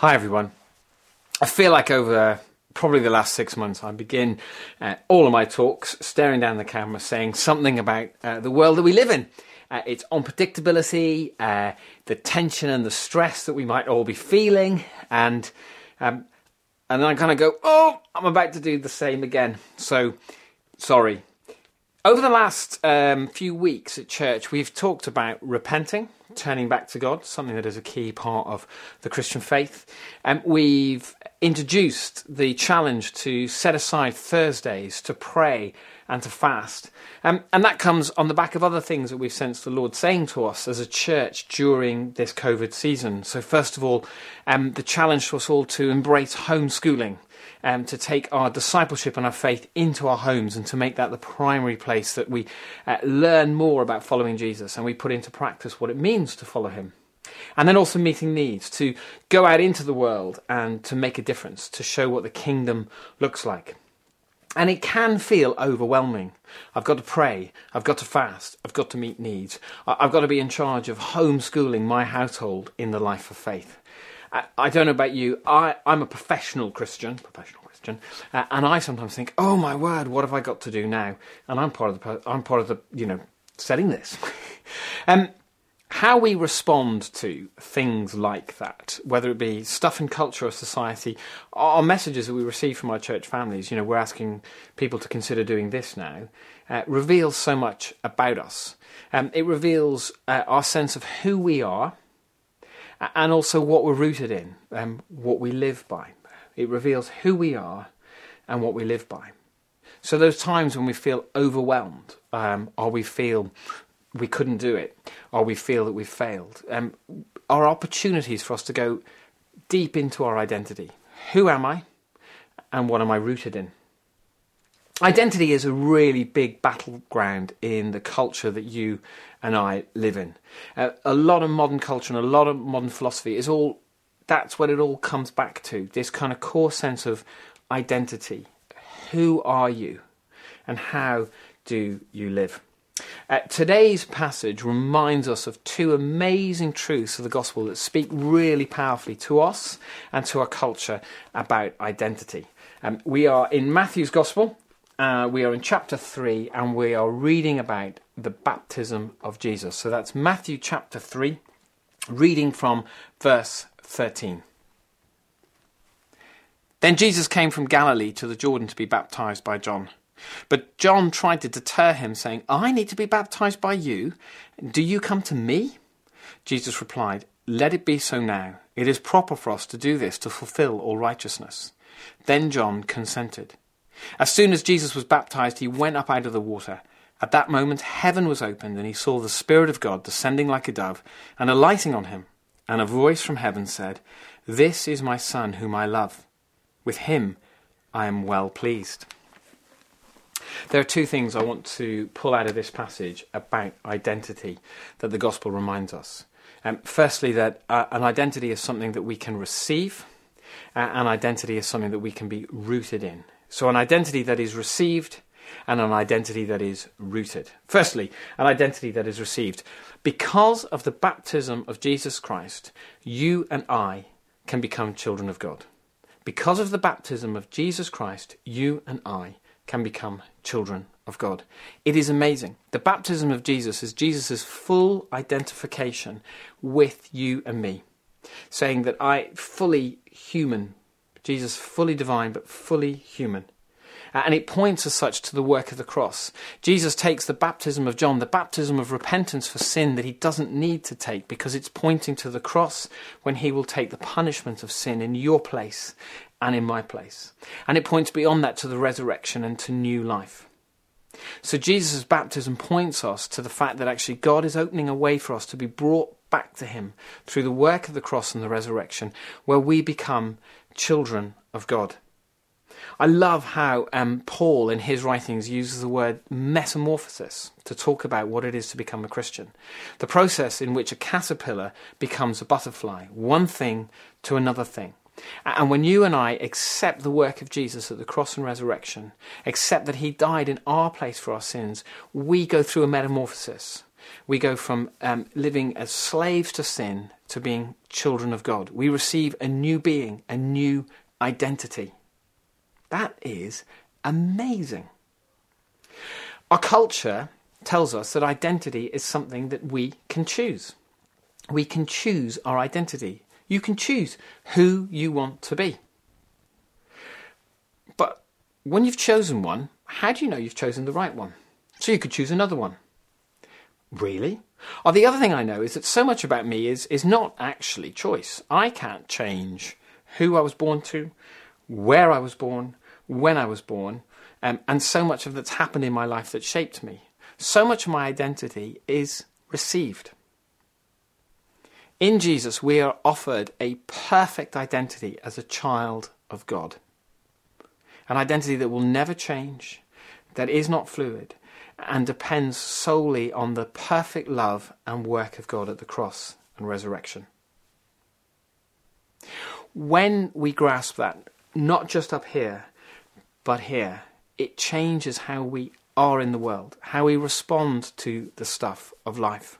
Hi, everyone. I feel like over probably the last six months, I begin uh, all of my talks staring down the camera saying something about uh, the world that we live in. Uh, its unpredictability, uh, the tension and the stress that we might all be feeling, and um, and then I kind of go, oh, I'm about to do the same again. So, sorry. Over the last um, few weeks at church, we've talked about repenting turning back to God, something that is a key part of the Christian faith. And um, we've introduced the challenge to set aside Thursdays to pray and to fast. Um, and that comes on the back of other things that we've sensed the Lord saying to us as a church during this COVID season. So, first of all, um, the challenge to us all to embrace homeschooling um, to take our discipleship and our faith into our homes and to make that the primary place that we uh, learn more about following Jesus and we put into practice what it means to follow him. And then also meeting needs, to go out into the world and to make a difference, to show what the kingdom looks like. And it can feel overwhelming. I've got to pray, I've got to fast, I've got to meet needs, I've got to be in charge of homeschooling my household in the life of faith. I, I don't know about you. I, I'm a professional Christian, professional Christian, uh, and I sometimes think, "Oh my word, what have I got to do now?" And I'm part of the, I'm part of the, you know, setting this. um, how we respond to things like that, whether it be stuff in culture or society, or messages that we receive from our church families, you know, we're asking people to consider doing this now, uh, reveals so much about us. Um, it reveals uh, our sense of who we are and also what we're rooted in and what we live by. It reveals who we are and what we live by. So those times when we feel overwhelmed, um, or we feel we couldn't do it, or we feel that we've failed, um, are opportunities for us to go deep into our identity. Who am I, and what am I rooted in? Identity is a really big battleground in the culture that you and I live in. Uh, a lot of modern culture and a lot of modern philosophy is all that's what it all comes back to this kind of core sense of identity. Who are you and how do you live? Uh, today's passage reminds us of two amazing truths of the gospel that speak really powerfully to us and to our culture about identity. Um, we are in Matthew's gospel, uh, we are in chapter 3 and we are reading about the baptism of Jesus. So that's Matthew chapter 3, reading from verse 13. Then Jesus came from Galilee to the Jordan to be baptized by John. But John tried to deter him, saying, I need to be baptized by you. Do you come to me? Jesus replied, Let it be so now. It is proper for us to do this to fulfill all righteousness. Then John consented. As soon as Jesus was baptized, he went up out of the water. At that moment, heaven was opened, and he saw the Spirit of God descending like a dove and alighting on him. And a voice from heaven said, This is my Son, whom I love. With him I am well pleased. There are two things I want to pull out of this passage about identity that the gospel reminds us. Um, firstly, that uh, an identity is something that we can receive, uh, an identity is something that we can be rooted in. So, an identity that is received and an identity that is rooted. Firstly, an identity that is received. Because of the baptism of Jesus Christ, you and I can become children of God. Because of the baptism of Jesus Christ, you and I can become children of God. It is amazing. The baptism of Jesus is Jesus' full identification with you and me, saying that I, fully human, Jesus fully divine but fully human. Uh, and it points as such to the work of the cross. Jesus takes the baptism of John, the baptism of repentance for sin that he doesn't need to take because it's pointing to the cross when he will take the punishment of sin in your place and in my place. And it points beyond that to the resurrection and to new life. So Jesus' baptism points us to the fact that actually God is opening a way for us to be brought back to him through the work of the cross and the resurrection, where we become children of God. I love how um, Paul, in his writings, uses the word metamorphosis to talk about what it is to become a Christian. The process in which a caterpillar becomes a butterfly, one thing to another thing. And when you and I accept the work of Jesus at the cross and resurrection, accept that he died in our place for our sins, we go through a metamorphosis We go from um, living as slaves to sin to being children of God. We receive a new being, a new identity. That is amazing. Our culture tells us that identity is something that we can choose. We can choose our identity. You can choose who you want to be. But when you've chosen one, how do you know you've chosen the right one? So you could choose another one. Really? Or the other thing I know is that so much about me is, is not actually choice. I can't change who I was born to, where I was born, when I was born, um, and so much of that's happened in my life that shaped me. So much of my identity is received. In Jesus, we are offered a perfect identity as a child of God. An identity that will never change, that is not fluid, and depends solely on the perfect love and work of God at the cross and resurrection. When we grasp that, not just up here, but here, it changes how we are in the world, how we respond to the stuff of life.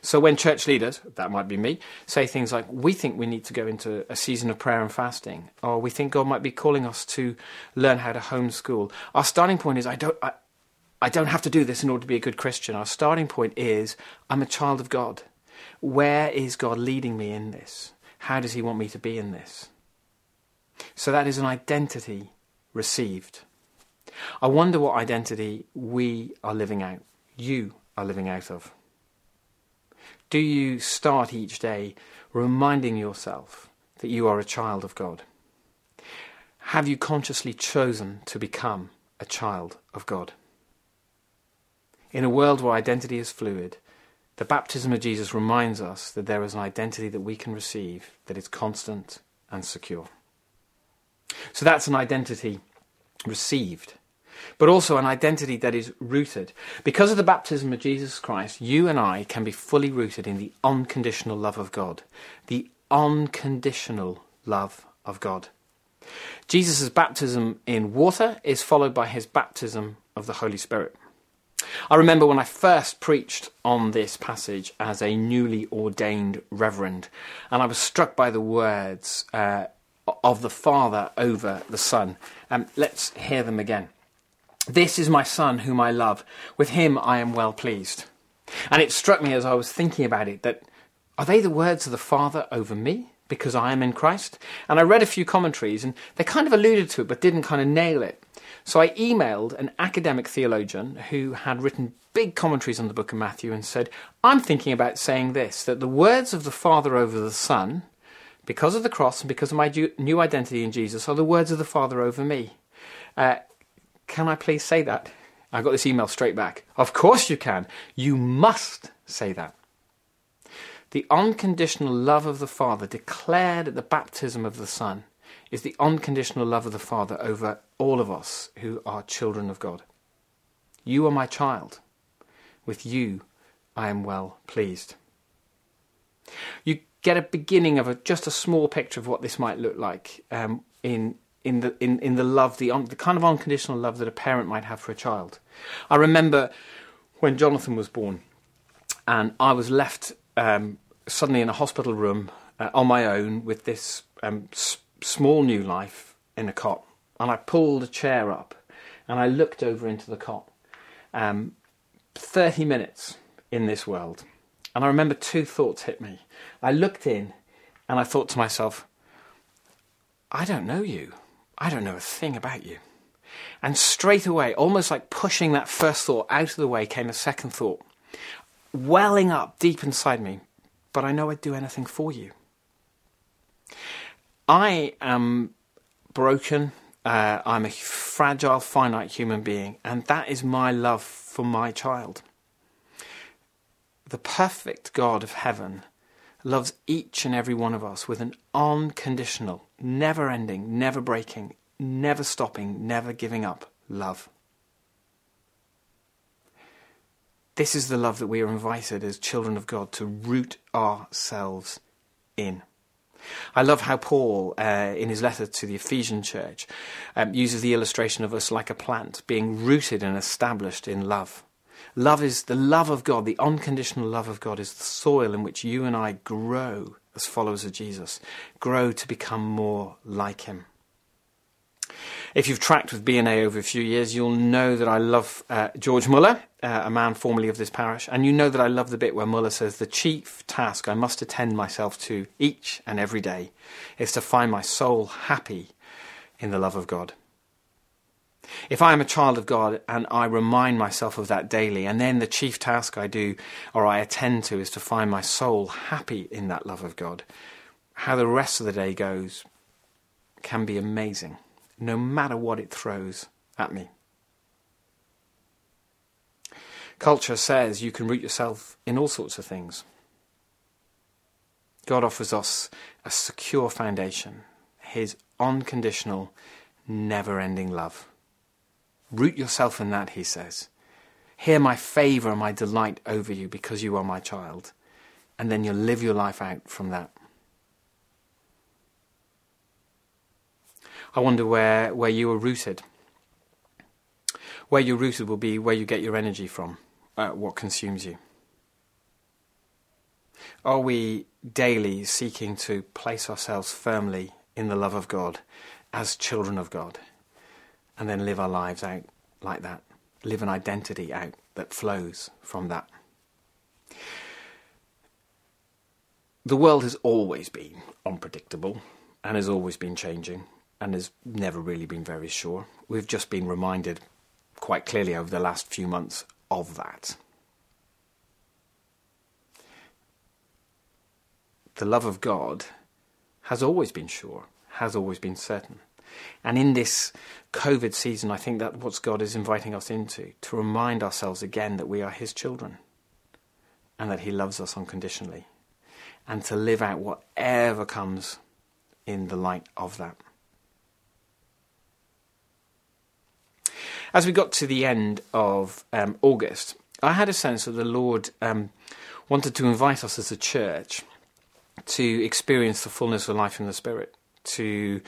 So when church leaders, that might be me, say things like, we think we need to go into a season of prayer and fasting, or we think God might be calling us to learn how to homeschool, our starting point is, I don't, I don't have to do this in order to be a good Christian. Our starting point is, I'm a child of God. Where is God leading me in this? How does He want me to be in this? So that is an identity received. I wonder what identity we are living out, you are living out of. Do you start each day reminding yourself that you are a child of God? Have you consciously chosen to become a child of God? In a world where identity is fluid, the baptism of Jesus reminds us that there is an identity that we can receive that is constant and secure. So that's an identity received but also an identity that is rooted. Because of the baptism of Jesus Christ, you and I can be fully rooted in the unconditional love of God. The unconditional love of God. Jesus' baptism in water is followed by his baptism of the Holy Spirit. I remember when I first preached on this passage as a newly ordained reverend, and I was struck by the words uh, of the Father over the Son. Um, let's hear them again. This is my son whom I love. With him I am well pleased. And it struck me as I was thinking about it that are they the words of the Father over me because I am in Christ? And I read a few commentaries and they kind of alluded to it but didn't kind of nail it. So I emailed an academic theologian who had written big commentaries on the book of Matthew and said, I'm thinking about saying this that the words of the Father over the Son, because of the cross and because of my new identity in Jesus, are the words of the Father over me. Uh, can I please say that? I got this email straight back. Of course you can. You must say that. The unconditional love of the Father declared at the baptism of the Son is the unconditional love of the Father over all of us who are children of God. You are my child. With you I am well pleased. You get a beginning of a, just a small picture of what this might look like um, in in the in, in the love, the, the kind of unconditional love that a parent might have for a child. I remember when Jonathan was born, and I was left um, suddenly in a hospital room uh, on my own with this um, small new life in a cot, and I pulled a chair up, and I looked over into the cot. Um, Thirty minutes in this world, and I remember two thoughts hit me. I looked in, and I thought to myself, I don't know you. I don't know a thing about you. And straight away, almost like pushing that first thought out of the way, came a second thought, welling up deep inside me. But I know I'd do anything for you. I am broken. Uh, I'm a fragile, finite human being, and that is my love for my child. The perfect God of heaven loves each and every one of us with an unconditional, never ending, never breaking, never stopping, never giving up love. This is the love that we are invited as children of God to root ourselves in. I love how Paul, uh, in his letter to the Ephesian church, um, uses the illustration of us like a plant being rooted and established in love. Love is the love of God, the unconditional love of God is the soil in which you and I grow as followers of Jesus, grow to become more like Him. If you've tracked with BNA over a few years, you'll know that I love uh, George Muller, uh, a man formerly of this parish, and you know that I love the bit where Muller says, The chief task I must attend myself to each and every day is to find my soul happy in the love of God. If I am a child of God and I remind myself of that daily, and then the chief task I do or I attend to is to find my soul happy in that love of God, how the rest of the day goes can be amazing, no matter what it throws at me. Culture says you can root yourself in all sorts of things. God offers us a secure foundation, His unconditional, never ending love. Root yourself in that, he says. Hear my favour and my delight over you because you are my child. And then you'll live your life out from that. I wonder where, where you are rooted. Where you're rooted will be where you get your energy from, uh, what consumes you. Are we daily seeking to place ourselves firmly in the love of God as children of God? and then live our lives out like that. Live an identity out that flows from that. The world has always been unpredictable and has always been changing and has never really been very sure. We've just been reminded quite clearly over the last few months of that. The love of God has always been sure, has always been certain. And in this COVID season, I think that what God is inviting us into to remind ourselves again that we are His children and that He loves us unconditionally and to live out whatever comes in the light of that. As we got to the end of um, August, I had a sense that the Lord um, wanted to invite us as a church to experience the fullness of life in the Spirit, to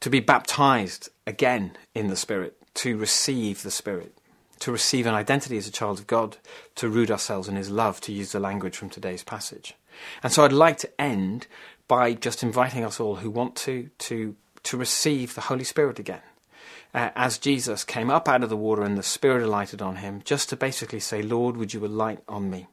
to be baptized again in the Spirit, to receive the Spirit, to receive an identity as a child of God, to root ourselves in His love, to use the language from today's passage. And so I'd like to end by just inviting us all who want to to to receive the Holy Spirit again. Uh, as Jesus came up out of the water and the Spirit alighted on him, just to basically say, Lord, would you alight on me?